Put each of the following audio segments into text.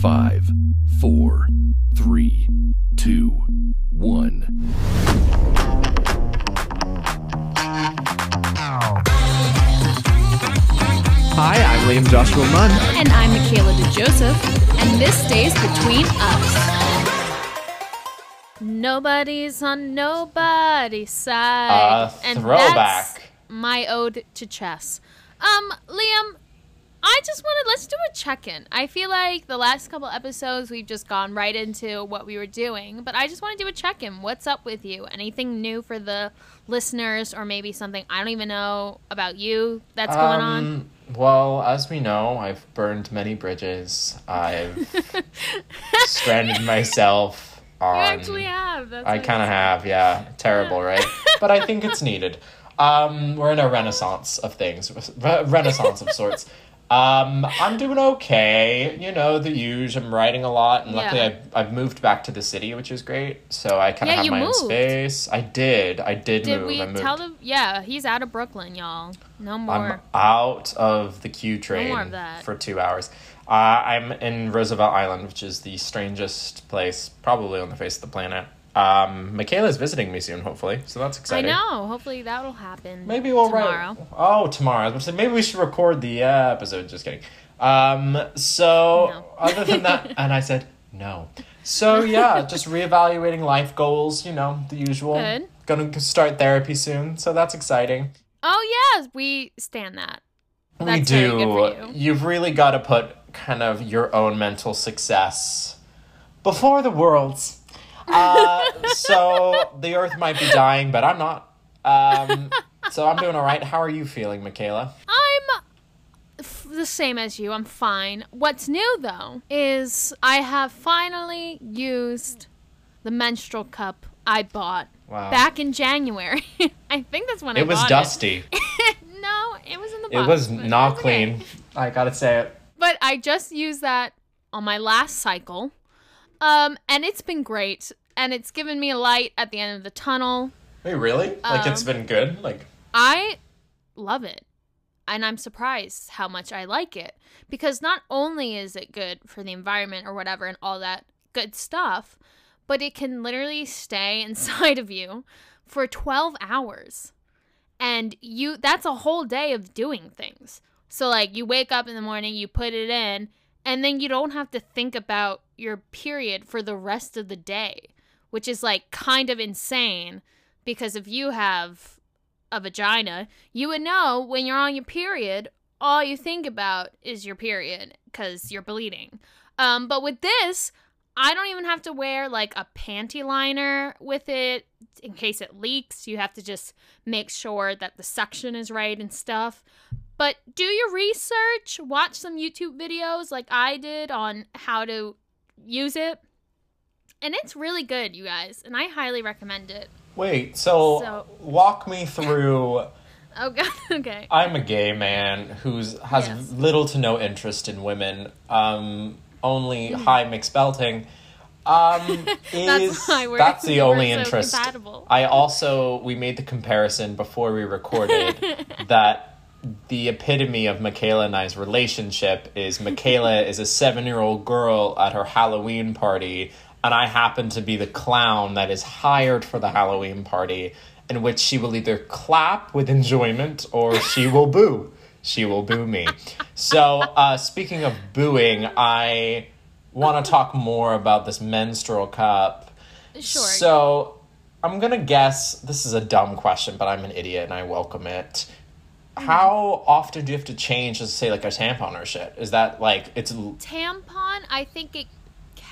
Five, four, three, two, one. Hi, I'm Liam Joshua Munn. And I'm Michaela DeJoseph, and this stays between us. Nobody's on nobody's side. Uh, and throwback. that's my ode to chess. Um, Liam, I just wanted let's do a check-in. I feel like the last couple episodes we've just gone right into what we were doing, but I just want to do a check-in. What's up with you? Anything new for the listeners, or maybe something I don't even know about you that's going on? Um, Well, as we know, I've burned many bridges. I've stranded myself on. You actually have. That's I kind of have, yeah. Terrible, right? but I think it's needed. Um, we're in a renaissance of things, re- renaissance of sorts. Um, I'm doing okay. You know, the usual. I'm writing a lot, and luckily Yeah. I've, I've moved back to the city, which is great. So I kind of Yeah, have my moved. own space. I did. I did, Did move. we I moved. tell them? Yeah, he's out of Brooklyn, y'all. No more. I'm out of the Q train that. for two hours. Uh, I'm in Roosevelt Island, which is the strangest place probably on the face of the planet. Um, Michaela's visiting me soon, hopefully, so that's exciting. I know. Hopefully that'll happen. Maybe we'll tomorrow. write. Oh, tomorrow. I was gonna say maybe we should record the uh, episode. Just kidding. Um, so No. other than that, and I said no. So yeah, just reevaluating life goals. You know, the usual. Good. Gonna start therapy soon, so that's exciting. Oh yes, we stand that. we That's do. good for you. You've really got to put kind of your own mental success before the world's. Uh, so the Earth might be dying, but I'm not. Um, so I'm doing all right. How are you feeling, Michaela? I'm f- the same as you. I'm fine. What's new though is I have finally used the menstrual cup I bought Wow. back in January. I think that's when I It was bought dusty. It. no, it was in the It was not it's okay. clean. I gotta say it. But I just used that on my last cycle. Um, and it's been great. And it's given me light at the end of the tunnel. Wait, really? Like it's um, been good? Like I love it. And I'm surprised how much I like it. Because not only is it good for the environment or whatever and all that good stuff, but it can literally stay inside of you for 12 hours. And you that's a whole day of doing things. So like you wake up in the morning, you put it in, and then you don't have to think about your period for the rest of the day, which is like kind of insane because if you have a vagina, you would know when you're on your period, all you think about is your period because you're bleeding. Um, but with this, I don't even have to wear like a panty liner with it in case it leaks. You have to just make sure that the suction is right and stuff. But do your research, watch some YouTube videos like I did on how to use it. And it's really good, you guys, and I highly recommend it. wait, so, So- walk me through Oh god, okay. I'm a gay man who's has Yes. little to no interest in women. Um, only Hmm. high mixed belting. Um, That's is why we're- that's the only so interest. compatible. I also we made the comparison before we recorded that the epitome of Michaela and I's relationship is Michaela is a seven year old girl at her Halloween party, and I happen to be the clown that is hired for the Halloween party, in which she will either clap with enjoyment or she will boo. She will boo me. So, uh, speaking of booing, I want to talk more about this menstrual cup. Sure. So I'm gonna guess this is a dumb question, but I'm an idiot and I welcome it. How often do you have to change, just say like a tampon or shit? Is that like it's? tampon, I think it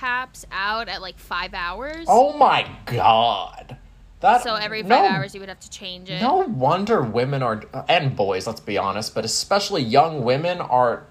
caps out at like five hours. Oh my god! That so every no- five hours you would have to change it. No wonder women are and boys. Let's be honest, but especially young women are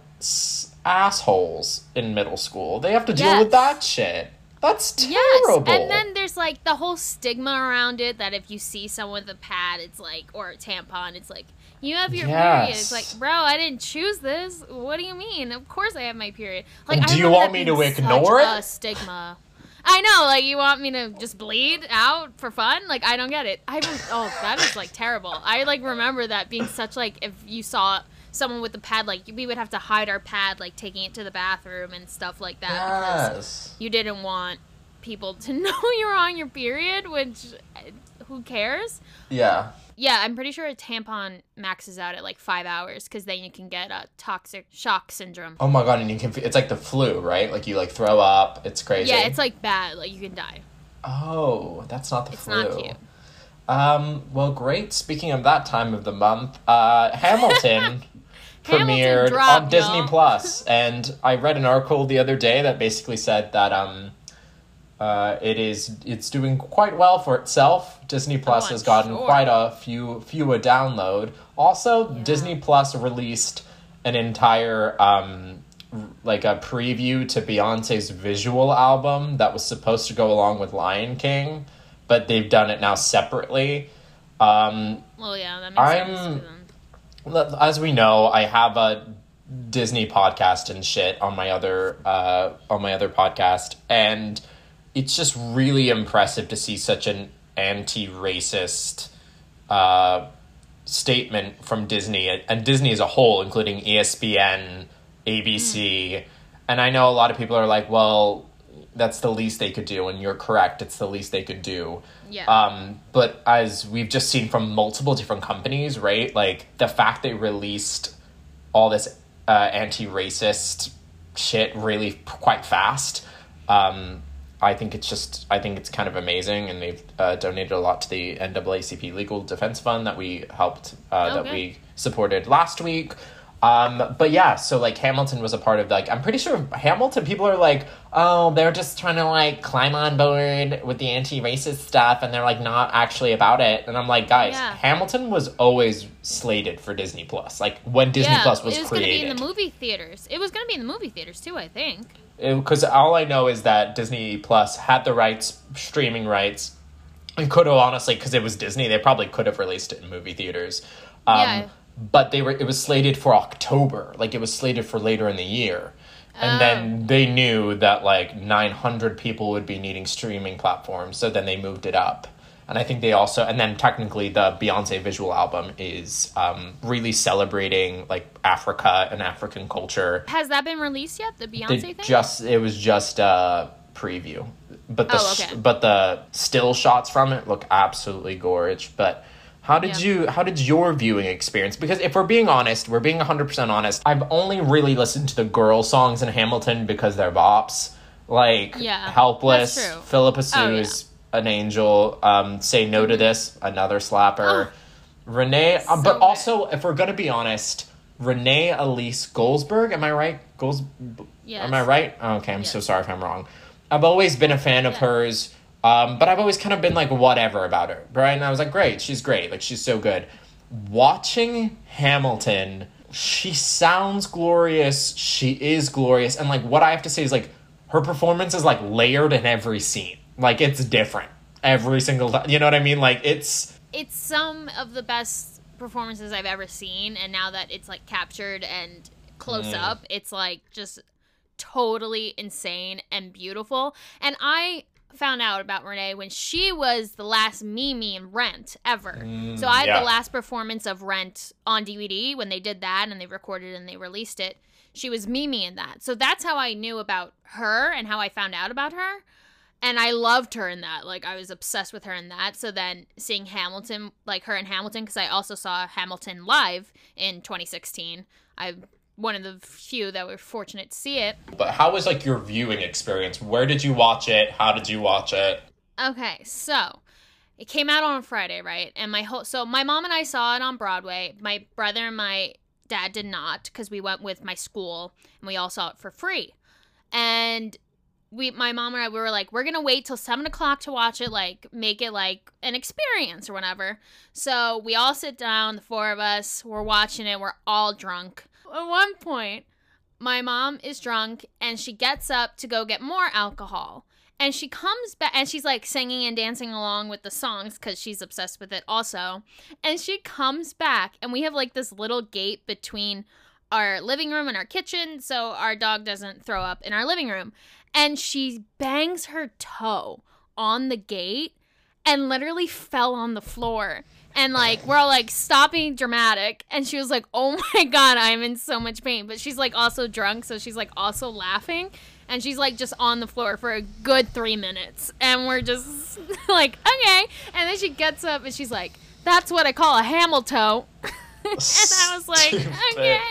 assholes in middle school. They have to deal Yes. with that shit. That's terrible. Yes, and then there's like the whole stigma around it that if you see someone with a pad, it's like or a tampon, it's like you have your period. It's like, bro, I didn't choose this. What do you mean? Of course I have my period. Like, I Do you want me to ignore it? stigma. I know, like you want me to just bleed out for fun? Like I don't get it. I oh that is like terrible. I like remember that being such like if you saw someone with a pad like we would have to hide our pad like taking it to the bathroom and stuff like that because Yes. you didn't want people to know you were on your period, which uh, who cares? Yeah. Yeah, I'm pretty sure a tampon maxes out at like five hours because then you can get a toxic shock syndrome. Oh my god, and you can it's like the flu, right? Like you like throw up. It's crazy. Yeah, it's like bad. Like you can die. Oh, that's not the It's flu. not cute. Um. Well, great. Speaking of that time of the month, uh, Hamilton. premiered dropped, on Disney Plus, and I read an article the other day that basically said that um, uh, it is it's doing quite well for itself. Disney Plus I'm has gotten sure. quite a few few a download. Also, Disney Plus released an entire um, like a preview to Beyonce's visual album that was supposed to go along with Lion King, but they've done it now separately. Um, Well, yeah, that makes I'm- sense. as we know, I have a Disney podcast and shit on my other uh, on my other podcast, and it's just really impressive to see such an anti-racist uh, statement from Disney and Disney as a whole, including ESPN, ABC, and I know a lot of people are like, "Well, that's the least they could do," and you're correct; it's the least they could do. Yeah. Um, but as we've just seen from multiple different companies, right? Like the fact they released all this uh, anti-racist shit really p- quite fast. Um, I think it's just I think it's kind of amazing, and they've uh, donated a lot to the NAACP Legal Defense Fund that we helped uh, Oh, that good. we supported last week. Um, but yeah, so like Hamilton was a part of like I'm pretty sure Hamilton people are like, oh, they're just trying to like climb on board with the anti-racist stuff, and they're like not actually about it. And I'm like, guys, Yeah. Hamilton was always slated for Disney Plus. Like when Disney yeah, Plus was, it was going to be in the movie theaters. It was going to be in the movie theaters too, I think. Because all I know is that Disney Plus had the rights, streaming rights, and could have honestly, because it was Disney, they probably could have released it in movie theaters. Um, Yeah. But they were it was slated for October, like it was slated for later in the year, and Oh. then they knew that like nine hundred people would be needing streaming platforms, so then they moved it up. And I think they also, and then technically the Beyonce visual album is um, really celebrating like Africa and African culture Has that been released yet? The Beyonce thing? just it was just a preview but the Oh, okay. but the still shots from it look absolutely gorge but how did Yeah. you how did your viewing experience because if we're being honest we're being 100% honest i've only really listened to the girl songs in hamilton because they're bops like Yeah, helpless that's true. Oh, yeah. An angel um say no to this another slapper Oh. renee uh, but good. also if we're gonna be honest renee elise goldsberry am i right Gols- Yes. Am I right? Oh, okay, I'm so sorry if I'm wrong. I've always been a fan of Yeah. hers, um, but I've always kind of been like whatever about her, right? And I was like, great, she's great, like she's so good. Watching Hamilton, she sounds glorious. She is glorious, and like what I have to say is like her performance is like layered in every scene. Like it's different every single time. You know what I mean? Like it's it's some of the best performances I've ever seen, and now that it's like captured and close Mm. up, it's like just totally insane and beautiful. And I found out about Renee when she was the last Mimi in Rent ever. so I had yeah. the last performance of Rent on DVD when they did that and they recorded and they released it. She was Mimi in that. So that's how I knew about her and how I found out about her and I loved her in that. Like I was obsessed with her in that. So then seeing Hamilton, like her in Hamilton, because I also saw Hamilton live in 2016. I'm one of the few that were fortunate to see it. but how was like your viewing experience? Where did you watch it? How did you watch it? Okay, so it came out on Friday, right? And my whole so my mom and I saw it on Broadway. My brother and my dad did not because we went with my school and we all saw it for free. And we my mom and I we were like, we're gonna wait till seven o'clock to watch it, like make it like an experience or whatever. So we all sit down, the four of us, we're watching it, we're all drunk. At one point, my mom is drunk and she gets up to go get more alcohol. And she comes back and she's like singing and dancing along with the songs because she's obsessed with it also. And she comes back and we have like this little gate between our living room and our kitchen so our dog doesn't throw up in our living room. And she bangs her toe on the gate and literally fell on the floor. And like we're all like stopping dramatic, and she was like, "Oh my god, I'm in so much pain." But she's like also drunk, so she's like also laughing, and she's like just on the floor for a good three minutes, and we're just like, "Okay." And then she gets up and she's like, "That's what I call a hamel toe." and I was like, okay.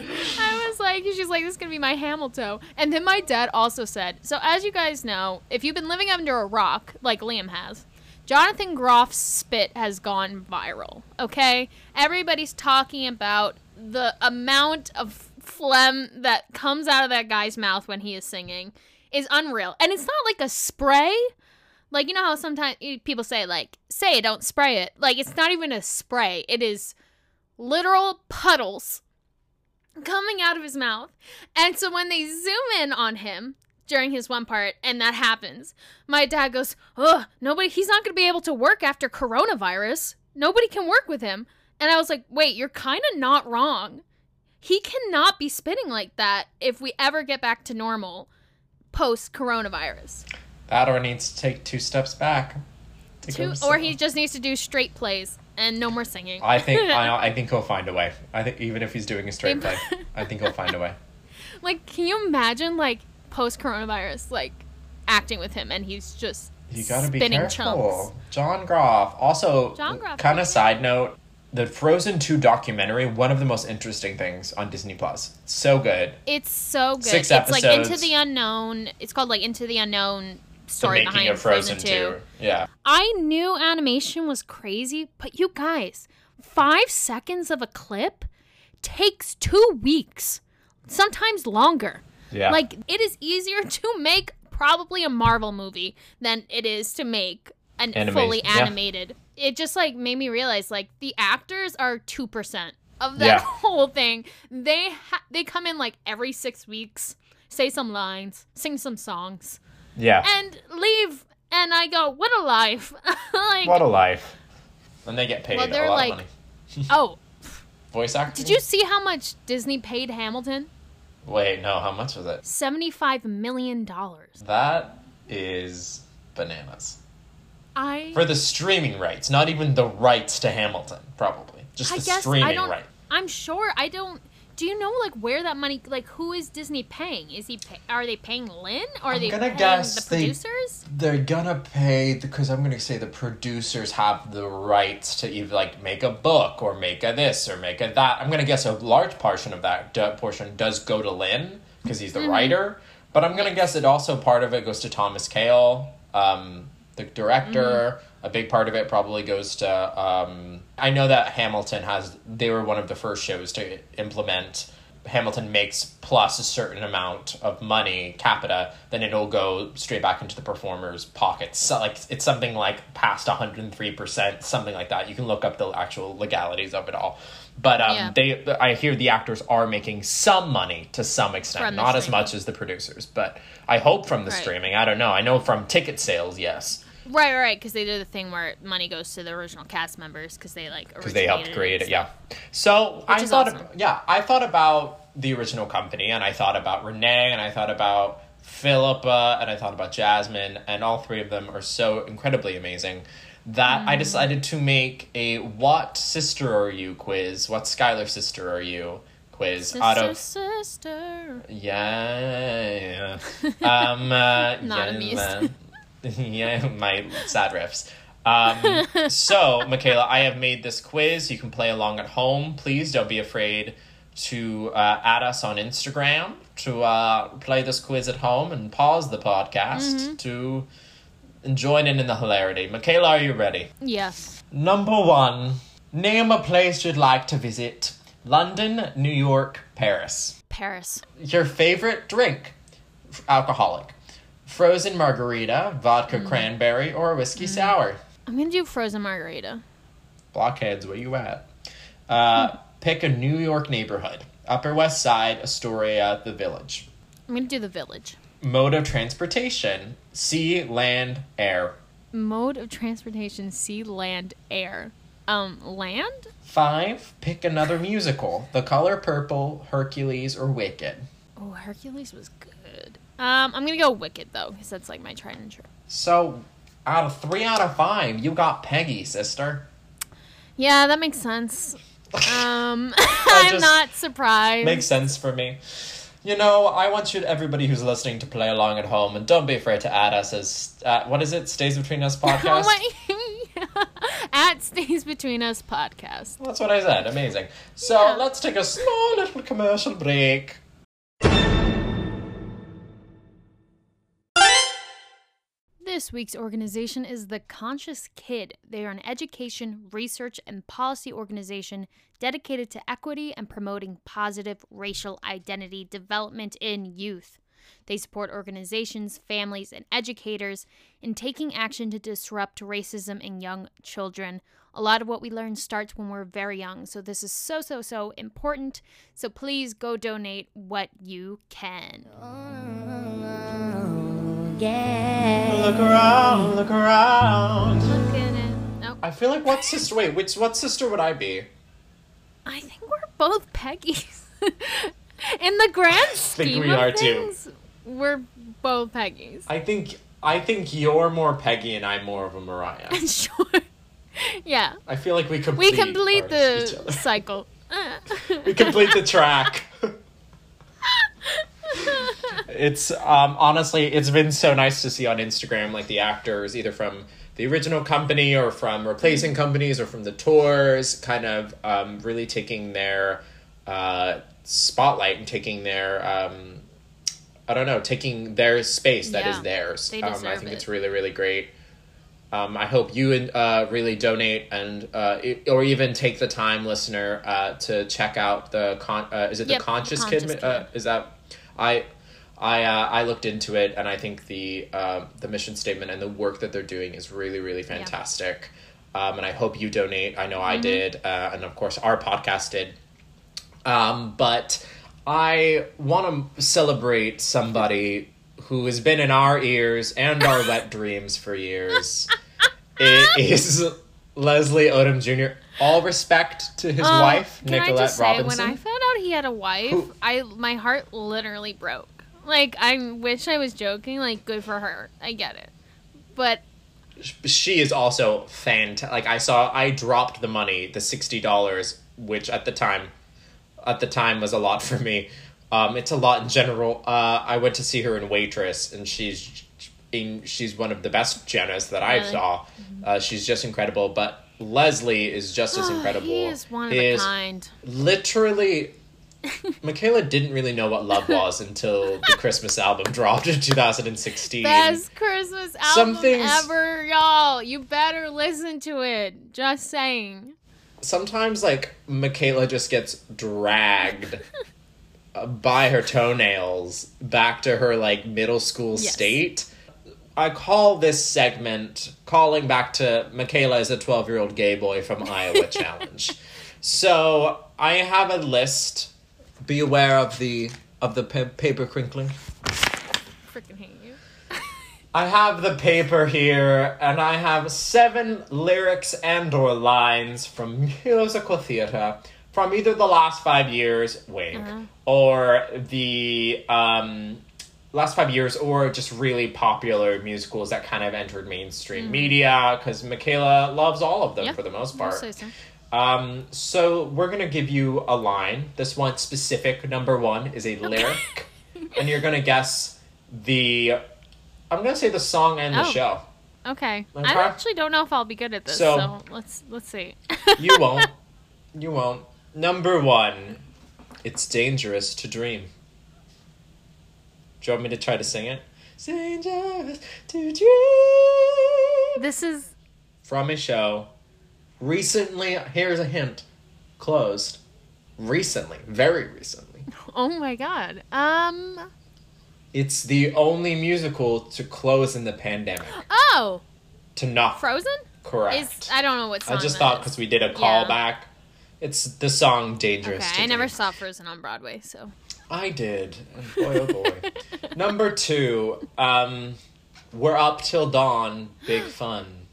I was like, she's like, this is gonna be my Hamil toe. And then my dad also said, so as you guys know, if you've been living under a rock like Liam has, Jonathan Groff's spit has gone viral. Okay, everybody's talking about the amount of phlegm that comes out of that guy's mouth when he is singing is unreal, and it's not like a spray. Like you know how sometimes people say like say it, don't spray it. Like it's not even a spray. It is literal puddles coming out of his mouth. And so when they zoom in on him during his one part and that happens, my dad goes, "Ugh, nobody he's not going to be able to work after coronavirus. Nobody can work with him." And I was like, "Wait, you're kind of not wrong. He cannot be spitting like that if we ever get back to normal post coronavirus." Or needs to take two steps back. Two, or he just needs to do straight plays and no more singing. I think I, I think he'll find a way. I think even if he's doing a straight play, I think he'll find a way. like, can you imagine like post coronavirus, like acting with him and he's just You gotta be spinning careful. chunks. John Groff. Also, John Groff, kind of side note, the Frozen 2 documentary, one of the most interesting things on Disney Plus. So good. It's so good. Six it's like Into the Unknown. It's called like Into the Unknown The story making behind of Frozen, 2. Yeah. I knew animation was crazy, but you guys, five seconds of a clip takes two weeks, sometimes longer. Yeah. Like, it is easier to make probably a Marvel movie than it is to make an Animation, fully yeah. animated. It just like made me realize like the actors are 2% of that Yeah. whole thing. They ha- they come in like every 6 weeks, say some lines, sing some songs, Yeah. and leave and I go, "What a life." like what a life. And they get paid Well, a they're lot like- of money. Oh, Voice acting? did you see how much Disney paid Hamilton? Wait, no, how much was it? 75 million dollars. That is bananas. I For the streaming rights, not even the rights to Hamilton, probably. Just I the guess streaming I don't. right. I'm sure I don't. Do you know like where that money? Like who is Disney paying? Is he? Pay, are they paying Lin? Or are I'm they gonna paying guess the they- producers? They're gonna pay because I'm gonna say the producers have the rights to either like make a book or make a this or make a that. I'm gonna guess a large portion of that d- portion does go to Lin because he's the Mm-hmm. writer. But I'm gonna guess it also part of it goes to Thomas Kail, um, the director. Mm-hmm. A big part of it probably goes to. Um, I know that Hamilton has. They were one of the first shows to implement Hamilton makes plus a certain amount of money capita, then it'll go straight back into the performer's pockets. So like it's something like past 103%, something like that. You can look up the actual legalities of it all. But um, Yeah. they I hear the actors are making some money to some extent, not as much as the producers, but I hope from the Right. streaming. I don't know. I know from ticket sales, yes, Right, right, because they do the thing where money goes to the original cast members because they like because they helped create it. Yeah. So I thought, awesome. ab- yeah, I thought about the original company, and I thought about Renee, and I thought about Phillipa, and I thought about Jasmine, and all three of them are so incredibly amazing that Mm. I decided to make a "What sister are you?" quiz. What Schuyler sister are you? Quiz Sister, out of sister. yeah, um, uh, Not yeah, amused. yeah, my sad riffs. Um, so, Michaela, I have made this quiz. You can play along at home. Please don't be afraid to uh, add us on Instagram to uh, play this quiz at home and pause the podcast Mm-hmm. to join in in the hilarity. Michaela, are you ready? Yes. Number one, name a place you'd like to visit. London, New York, Paris. Paris. Your favorite drink, alcoholic. Frozen margarita, vodka Mm. cranberry, or a whiskey sour. I'm gonna do frozen margarita. Blockheads, where you at? Uh, Hmm. pick a New York neighborhood. Upper West Side, Astoria, the Village. I'm gonna do the village. Mode of transportation: sea, land, air. Mode of transportation: sea, land, air. Um, land. Five. Pick another musical: The Color Purple, Hercules, or Wicked. Oh, Hercules was good. Um, I'm gonna go Wicked though, because that's like my tried and true. So, out of three out of five, you got Peggy, sister. Yeah, that makes sense. Um, I'm not surprised. Makes sense for me. You know, I want you, to, everybody who's listening, to play along at home, and don't be afraid to add us as uh, what is it? Stays between us podcast. At Stays Between Us podcast. That's what I said. Amazing. So Yeah. let's take a small little commercial break. This week's organization is The Conscious Kid. They are an education, research, and policy organization dedicated to equity and promoting positive racial identity development in youth. They support organizations, families, and educators in taking action to disrupt racism in young children. A lot of what we learn starts when we're very young, so this is so, so, so important. So please go donate what you can. Look around, look around. Look at it. Nope. I feel like what sister? Wait, which what sister would I be? I think we're both Peggy's. In the grand scheme we of are too. things, we're both Peggy's. I think I think you're more Peggy and I'm more of a Mariah. sure. Yeah. I feel like we complete. We complete the cycle. we complete the track. It's um honestly it's been so nice to see on Instagram like the actors either from the original company or from replacing companies or from the tours kind of um really taking their uh spotlight and taking their um I don't know taking their space that is Yeah, theirs. they um, I think it. it's really really great. Um, I hope you uh, really donate and uh, or even take the time, listener, uh, to check out the con. Uh, is it the Conscious, Conscious Kid? Kid. Uh, is that I? I uh, I looked into it and I think the uh, the mission statement and the work that they're doing is really really fantastic. Um, and I hope you donate. I know I Mm-hmm. did, uh, and of course our podcast did. Um, but I want to celebrate somebody who has been in our ears and our wet dreams for years. it is Leslie Odom Jr. All respect to his Oh, wife, can I Nicolette just say, Robinson. when I found out he had a wife, Who- I my heart literally broke. Like I wish I was joking. Like good for her. I get it, but she is also fantastic. Like I saw, I dropped the money, the sixty dollars, which at the time, at the time was a lot for me. Um, it's a lot in general. Uh, I went to see her in Waitress, and she's in, she's one of the best Jennas that I Really? saw. Uh, she's just incredible. But Leslie is just as incredible. he is one of He a kind. Literally. Michaela didn't really know what love was until the Christmas album dropped in 2016. Best Christmas album things- ever, y'all. You better listen to it. Just saying. sometimes like Michaela just gets dragged uh, by her toenails back to her like middle school Yes. state. I call this segment calling back to Michaela as a 12 year old gay boy from Iowa challenge. So I have a list. Be aware of the of the pa- paper crinkling. Freaking hate you. I have the paper here, and I have seven lyrics and or lines from musical theater from either the last five years, wink, or the um, last five years, or just really popular musicals that kind of entered mainstream media. Because Michaela loves all of them for the most part. so. Um, so we're gonna give you a line. This one specific number one is a lyric, and you're gonna guess the. I'm gonna say the song and the Oh. show. Okay. Okay. I actually don't know if I'll be good at this, So- so, let's let's see. You won't. you won't. Number one, it's dangerous to dream. Do you want me to try to sing it? It's dangerous to dream. This is From a show, recently. Here's a hint. Closed. Recently, very recently. oh my god. Um. It's the only musical to close in the pandemic. Oh, To not Frozen. correct. Is I don't know what song. I just thought because we did a Yeah. callback. It's the song "Dangerous." Okay, I never saw Frozen on Broadway, so I did. And boy, oh boy. Number two, um, we're up till dawn. Big fun.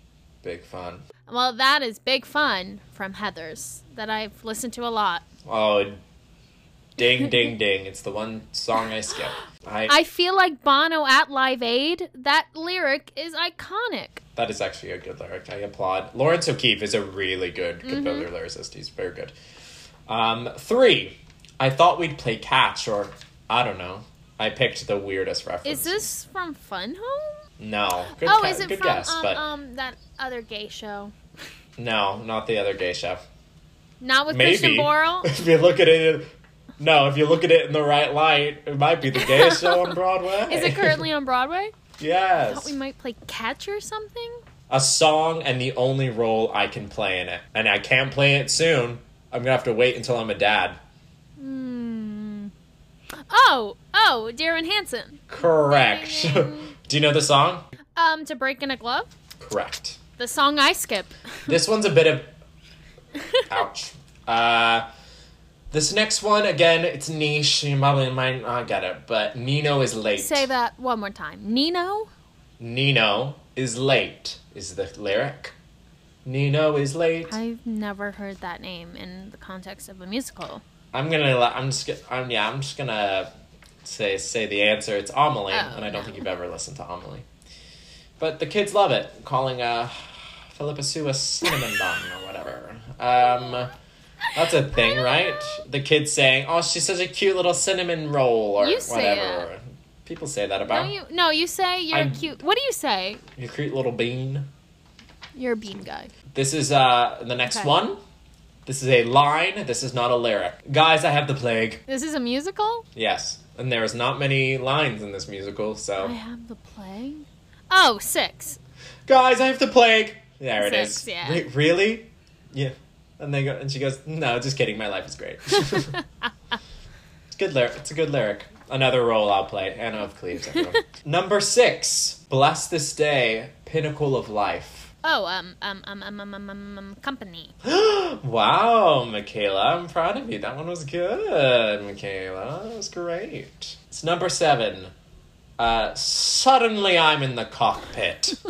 Big fun. Well, that is big fun from Heather's that I've listened to a lot. Oh, Ding, ding, ding. It's the one song I skip. I, I feel like Bono at Live Aid. That lyric is iconic. that is actually a good lyric. I applaud. Laurence O'Keefe is a really good Mm-hmm. composer lyricist. He's very good. Um, three. I thought we'd play catch, or I don't know. I picked the weirdest reference. Is this from Fun Home? No. Good, oh, ca- is it good from guess, um, but um that other gay show? no, not the other gay chef. Not with Christian Maybe. Borle. if you look at it, no. If you look at it in the right light, it might be the gayest show on Broadway. Is it currently on Broadway? Yes. Thought we might play catch or something. a song and the only role I can play in it. And I can't play it soon. I'm gonna have to wait until I'm a dad. Oh, oh, Dear Evan Hansen. Correct. Do you know the song? Um, to break in a glove. Correct. The song I skip. This one's a bit of ouch. Uh this next one again, it's niche. You probably might not get it, but Nino is late. Say that one more time. Nino. Nino is late is the lyric. Nino is late. I've never heard that name in the context of a musical. I'm gonna. let- I'm just. I'm yeah. I'm just gonna say say the answer. It's Amelie, Oh, and I don't no. think you've ever listened to Amelie. But the kids love it, calling uh, Phillipa Soo a cinnamon bun or whatever. Um, that's a thing, right? The kids saying, "Oh, she's such a cute little cinnamon roll" or You say whatever. People say that No, about you no, you say you're I'm- cute. What do you say? You're cute little bean. You're a bean guy. This is uh the next Okay. one. This is a line. This is not a lyric. Guys, I have the plague. This is a musical. Yes, and there is not many lines in this musical, so. I have the plague. Oh, six. Guys, I have the plague. There it is. Six, yeah. Re- really? Yeah. And they go, and she goes, "No, just kidding. My life is great." it's good lyric. It's a good lyric. Another role I'll play. Anna of Cleves. Number six. Bless this day, pinnacle of life. Oh, um, um, um, um, um, um, um, um company. wow, Michaela, I'm proud of you. That one was good, Michaela. That was great. It's number seven. Uh, suddenly I'm in the cockpit.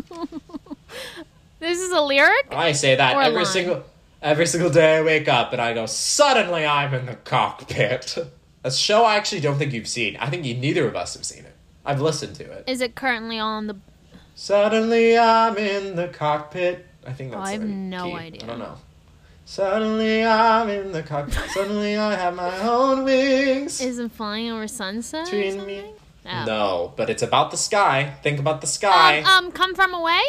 This is a lyric. I say that Or every single every single day I wake up and I go, suddenly I'm in the cockpit. A show I actually don't think you've seen. I think you, neither of us have seen it. I've listened to it. Is it currently on the? Suddenly I'm in the cockpit. I think that's Oh, I have the no key. idea. I don't know. Suddenly I'm in the cockpit. Suddenly I have my own wings. Is it flying over sunset? Between something? me. Oh. No, but it's about the sky. Think about the sky. Um, um, come from away.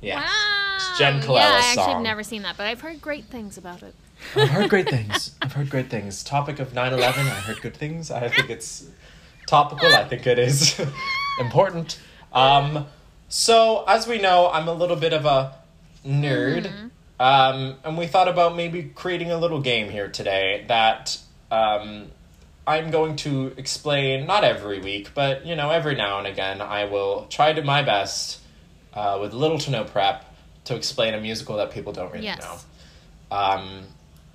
yes. Wow. It's Jen yeah, I actually song. have never seen that, but I've heard great things about it. I've heard great things. I've heard great things. Topic of 9 11, I heard good things. I think it's topical. I think it is important. Um, so, as we know, I'm a little bit of a nerd. Um, and we thought about maybe creating a little game here today that um, I'm going to explain, not every week, but, you know, every now and again, I will try to my best uh, with little to no prep to explain a musical that people don't really Yes. know um,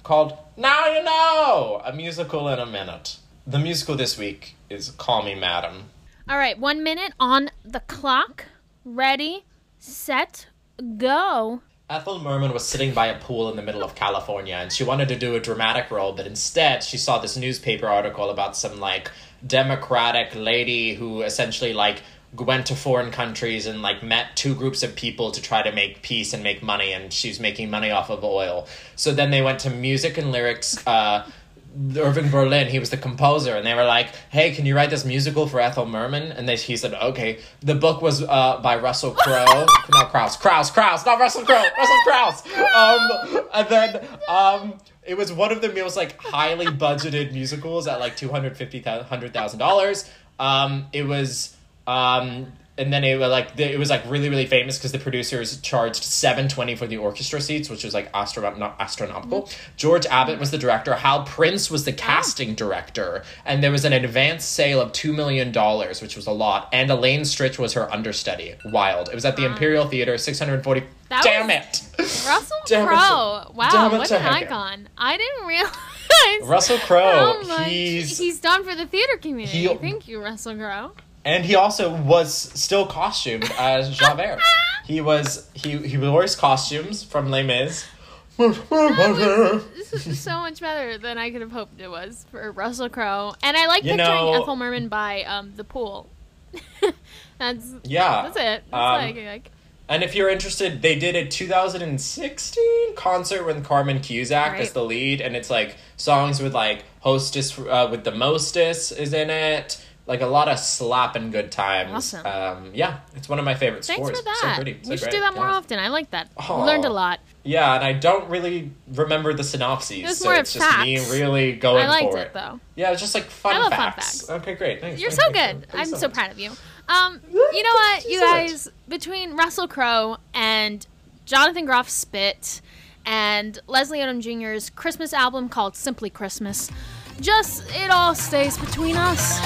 called Now You Know, a musical in a minute. The musical this week is Call Me Madam. All right, one minute on the clock. Ready, set, go. Ethel Merman was sitting by a pool in the middle of California and she wanted to do a dramatic role, but instead she saw this newspaper article about some like democratic lady who essentially like went to foreign countries and like met two groups of people to try to make peace and make money and she's making money off of oil. So then they went to music and lyrics uh Irving Berlin, he was the composer, and they were like, "Hey, can you write this musical for Ethel Merman?" And they, he said, "Okay." The book was uh, by Russell Crowe, not Crouse, Crouse, Crouse, not Russell Crowe, Russell Crouse. Um, and then um, it was one of the most like highly budgeted musicals at like two hundred fifty hundred thousand dollars. Um, it was. Um, and then it was like it was like really really famous because the producers charged seven twenty for the orchestra seats, which was like astro- not astronomical. Mm-hmm. George Abbott was the director. Hal Prince was the ah. casting director, and there was an advance sale of two million dollars, which was a lot. And Elaine Stritch was her understudy. Wild. It was at the Imperial Theater, six hundred forty. That Damn it! Russell Crowe. Wow, what an icon. I didn't realize Russell Crowe. He's he's done for the theater community. Thank you, Russell Crowe. And he also was still costumed as Javert. he was he he wears costumes from Les Mis this is so much better than I could have hoped it was for Russell Crowe. And I like You picturing know- Ethel Merman by um, the pool. that's Yeah. that's it. That's Um, like, like And if you're interested, they did a 2016 concert with Carmen Cusack Right. as the lead, and it's like songs with like Hostess uh, with the Mostess is in it. Like a lot of slapping good times. Awesome. Um, yeah, it's one of my favorite thanks scores. for that. So pretty. So we should great. do that more yeah. often. I like that. Learned a lot. Yeah, and I don't really remember the synopses, It so more it's just me really going I liked for it though. Yeah, it's just like fun love fun facts. facts. Okay, great. Thanks. You're so good. I'm so much. proud of you. Um, you know what, you so guys, between Russell Crowe and Jonathan Groff Spit and Leslie Odom Jr.'s Christmas album called Simply Christmas, just it all stays between us.